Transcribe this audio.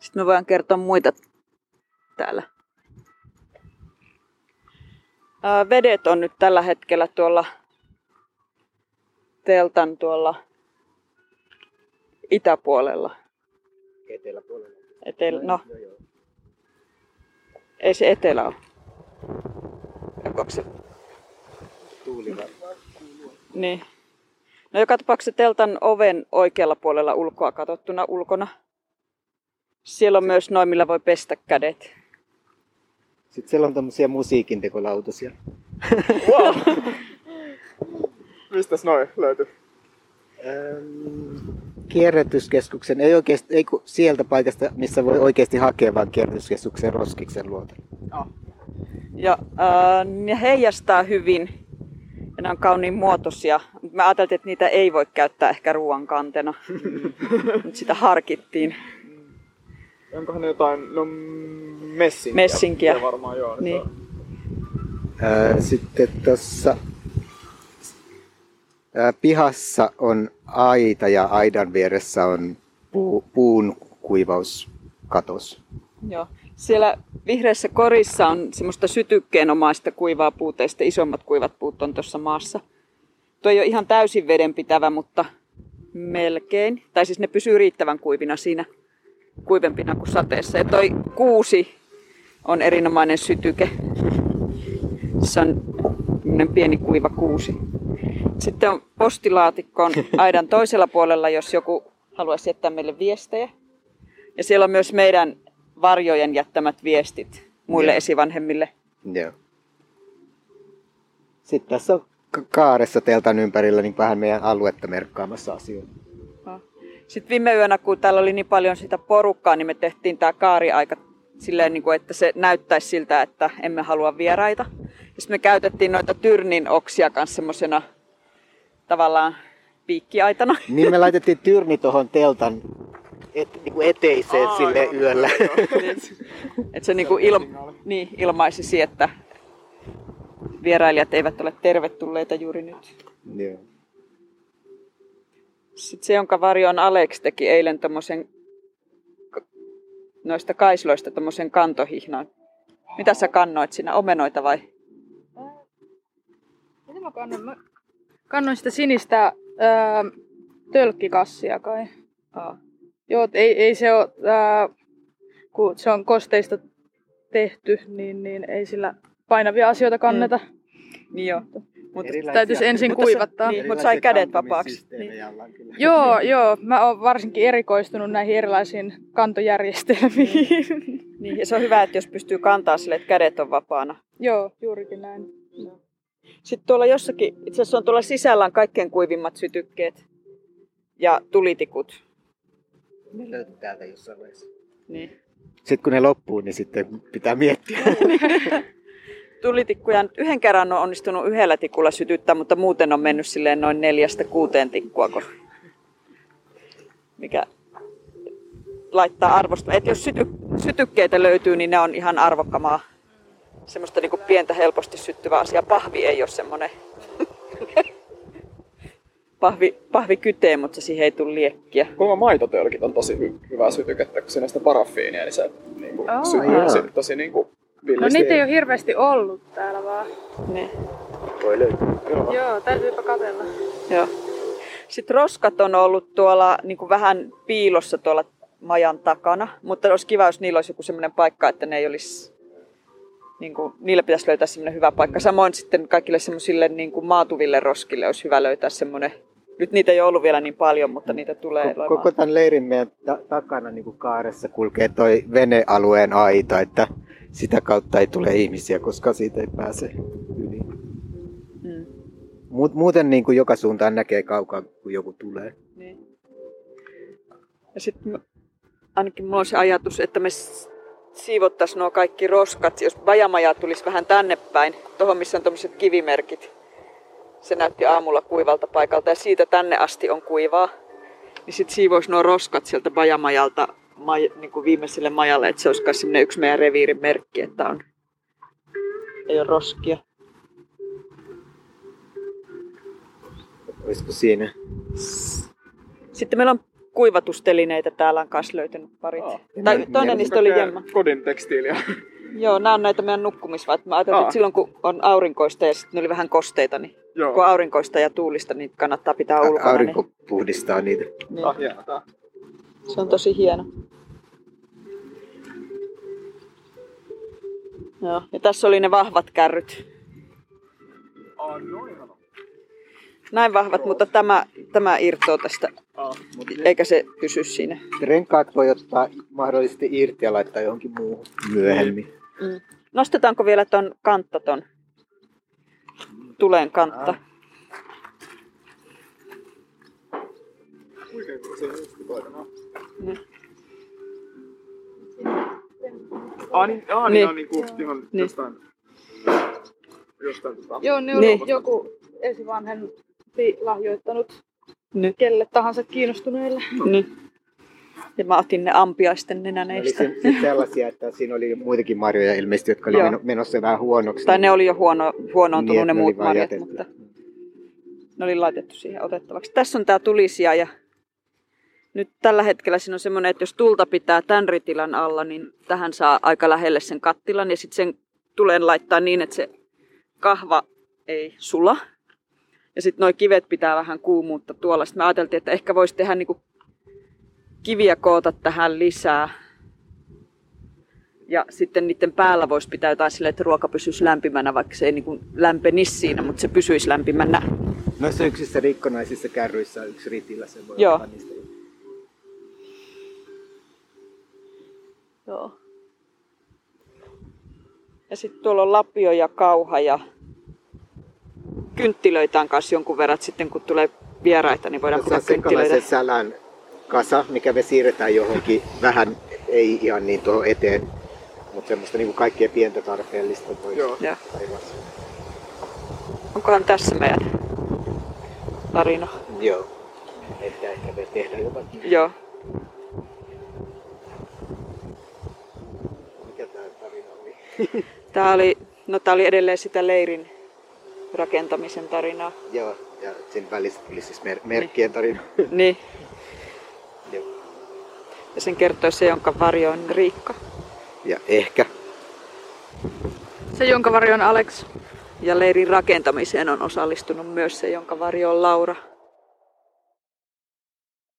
Sitten me voidaan kertoa muita täällä. Ää, vedet on nyt tällä hetkellä tuolla teltan tuolla itäpuolella. Eteläpuolella. Etelä, no, no joo. ei se etelä ole. Onko se? Tuuli. Niin. No joka tapauksessa teltan oven oikealla puolella ulkoa katsottuna ulkona. Siellä on myös noin, millä voi pestä kädet. Sitten siellä on tämmöisiä musiikintekolautasia. Wow. Mistäs noin löytyy? Ähm, kierrätyskeskuksen, ei, oikeasti, ei kun sieltä paikasta, missä voi oikeasti hakea, vaan kierrätyskeskuksen roskiksen luota. Ja ää, ne heijastaa hyvin. Ja ne on kauniin muotoisia. Mä ajattelin, että niitä ei voi käyttää ehkä ruoan kantena. Mutta sitä harkittiin. Onkohan ne jotain, no messinkiä? Messinkiä. Varmaan joo. Niin. on- Ää, sitten tuossa pihassa on aita ja aidan vieressä on puu, puun kuivauskatos. Joo. Siellä vihreässä korissa on semmoista sytykkeenomaista kuivaa puuta ja sitten isommat kuivat puut on tuossa maassa. Tuo ei ole ihan täysin vedenpitävä, mutta melkein. Tai siis ne pysyy riittävän kuivina siinä kuivempina kuin sateessa. Ja toi kuusi on erinomainen sytyke. Se on pieni kuiva kuusi. Sitten on postilaatikko aidan toisella puolella, jos joku haluaisi jättää meille viestejä. Ja siellä on myös meidän varjojen jättämät viestit muille Joo. esivanhemmille. Joo. Sitten tässä on ka- kaaressa teltan ympärillä niin vähän meidän aluetta merkkaamassa asioita. Sitten viime yönä, kun täällä oli niin paljon sitä porukkaa, niin me tehtiin tämä kaari aika silleen, niin kuin, että se näyttäisi siltä, että emme halua vieraita. Ja sitten me käytettiin noita tyrnin oksia kanssa semmoisena tavallaan piikkiaitana. Niin me laitettiin tyrni tuohon teltan et, niin kuin eteiseen Aa, sille joo, yöllä. joo, joo. Että se niinku il, niin, ilmaisisi, että vierailijat eivät ole tervetulleita juuri nyt. Joo. Sitten se, jonka varjoon Alex teki eilen tommosen, noista kaisloista tommosen kantohihnan. Mitä sä kannoit siinä, omenoita vai? Mitä mä kannan? Mä kannoin sitä sinistä ää, tölkkikassia kai. Aa. Joo, ei, ei se ole, ää, kun se on kosteista tehty, niin, niin ei sillä painavia asioita kanneta. Niin joo. Mut, Erilaisia- Täytyisi ensin Mutta kuivattaa. niin. mut sai kädet vapaaksi. Kyllä. Joo, joo. Mä oon varsinkin erikoistunut näihin erilaisiin kantojärjestelmiin. niin, ja se on hyvä, että jos pystyy kantaa sille, että kädet on vapaana. joo, juurikin näin. Sitten tuolla jossakin, itse asiassa on tuolla sisällä on kaikkein kuivimmat sytykkeet ja tulitikut. Ne löytyy täältä jossain vaiheessa. Niin. Sitten kun ne loppuu, niin sitten pitää miettiä. Tulitikkuja nyt yhden kerran on onnistunut yhdellä tikulla sytyttää, mutta muuten on mennyt silleen noin neljästä kuuteen tikkua, kun- mikä laittaa arvosta. Et jos syty, sytykkeitä löytyy, niin ne on ihan arvokkamaa. Semmoista niinku pientä helposti syttyvää asiaa. Pahvi ei ole semmoinen. Pahvi, pahvi kytee, mutta siihen ei tule liekkiä. Kuulemma maitotölkit on tosi hy- hyvää sytykettä, kun siinä on sitä paraffiinia, niin se niin kuin, Aa. sytyy Jaa. tosi, tosi No niitä ei ole hirveästi ollut täällä vaan. Niin. Voi löytyä. Joo. Joo, täytyypä katella. Joo. Sitten roskat on ollut tuolla niin kuin vähän piilossa tuolla majan takana, mutta olisi kiva, jos niillä olisi joku semmoinen paikka, että ne ei olisi, niin kuin, niille pitäisi löytää semmoinen hyvä paikka. Samoin sitten kaikille semmoisille niin kuin maatuville roskille olisi hyvä löytää semmoinen, nyt niitä ei ole ollut vielä niin paljon, mutta niitä tulee Ko- olemaan. Koko tämän leirin meidän ta- takana niin kuin kaaressa kulkee toi venealueen aita, että sitä kautta ei tule ihmisiä, koska siitä ei pääse yli. Mm, Mut, muuten niin kuin joka suuntaan näkee kaukaa, kun joku tulee. niin. Ja sitten ainakin mulla on se ajatus, että me siivottaisiin nuo kaikki roskat, jos bajamaja tulisi vähän tänne päin, tuohon missä on tämmöiset kivimerkit. Se näytti aamulla kuivalta paikalta ja siitä tänne asti on kuivaa. Niin sitten siivoisi nuo roskat sieltä bajamajalta maj, niin kuin viimeiselle majalle, että se olisi myös yksi meidän reviirin merkki, että on, ei ole roskia. Olisiko siinä? Sitten meillä on kuivatustelineitä täällä on kanssa löytänyt parit. Aa. tai Mä- toinen mä- niistä oli Jemma. Kodin tekstiiliä. Joo, nämä on näitä meidän nukkumisvaat. Mä ajattelin, Aa. että silloin kun on aurinkoista ja sitten ne oli vähän kosteita, niin Joo. kun aurinkoista ja tuulista, niin kannattaa pitää ulkona. Aurinko puhdistaa niitä. Niin, niin. Ah. Se on tosi hieno. Joo, ja tässä oli ne vahvat kärryt. Ah. Näin vahvat, mutta tämä, tämä irtoaa tästä, Ah, eikä se pysy siinä. Renkaat voi ottaa mahdollisesti irti ja laittaa johonkin muuhun myöhemmin. Mm. Nostetaanko vielä ton kantta ton tulen kantta? Oikein toinen Niin. Ah, niin, ah, Niin. niin, niin, niin kuin ihan Niin. jostain, jostain tota. Joo, ne oli Niin. joku esivanhempi lahjoittanut Niin. kelle tahansa kiinnostuneelle. Niin. Ja mä otin ne ampiaisten Ne oli nenäneistä. se, se sellaisia, että siinä oli muitakin marjoja ilmeisesti, jotka oli Joo. meno- menossa vähän huonoksi. Tai ne oli jo huono, huonoontunut Niin, ne ne muut marjat, jätetty. mutta ne oli laitettu siihen otettavaksi. Tässä on tää tulisia ja nyt tällä hetkellä siinä on semmoinen, että jos tulta pitää tämän ritilan alla, niin tähän saa aika lähelle sen kattilan ja sitten sen tulen laittaa niin, että se kahva ei sula. Ja sitten nuo kivet pitää vähän kuumuutta tuolla. Sitten me ajateltiin, että ehkä voisi tehdä niinku kiviä koota tähän lisää. Ja sitten niiden päällä voisi pitää jotain silleen, että ruoka pysyisi lämpimänä, vaikka se ei niin lämpenisi siinä, mutta se pysyisi lämpimänä. Noissa yksissä rikkonaisissa kärryissä on yksi ritillä, se voi Joo. niistä. Joo. Ja sitten tuolla on lapio ja kauha ja kynttilöitä on kanssa jonkun verran, sitten kun tulee vieraita, niin voidaan pitää kynttilöitä. sälän kasa, mikä me siirretään johonkin vähän, ei ihan niin tuohon eteen, mutta semmoista niin kuin kaikkea pientä tarpeellista voi Joo. Onkohan tässä meidän tarina? Joo. Että ehkä me tehdään jotakin. Joo. Mikä tämä tarina oli? Tämä oli, no tää oli edelleen sitä leirin rakentamisen tarinaa. Joo, ja sen välissä tuli siis mer- merkkien tarina. Niin. Joo. Ja sen kertoi se, jonka varjo on Riikka. Ja ehkä Se, jonka varjo on Alex. Ja leirin rakentamiseen on osallistunut myös se, jonka varjo on Laura.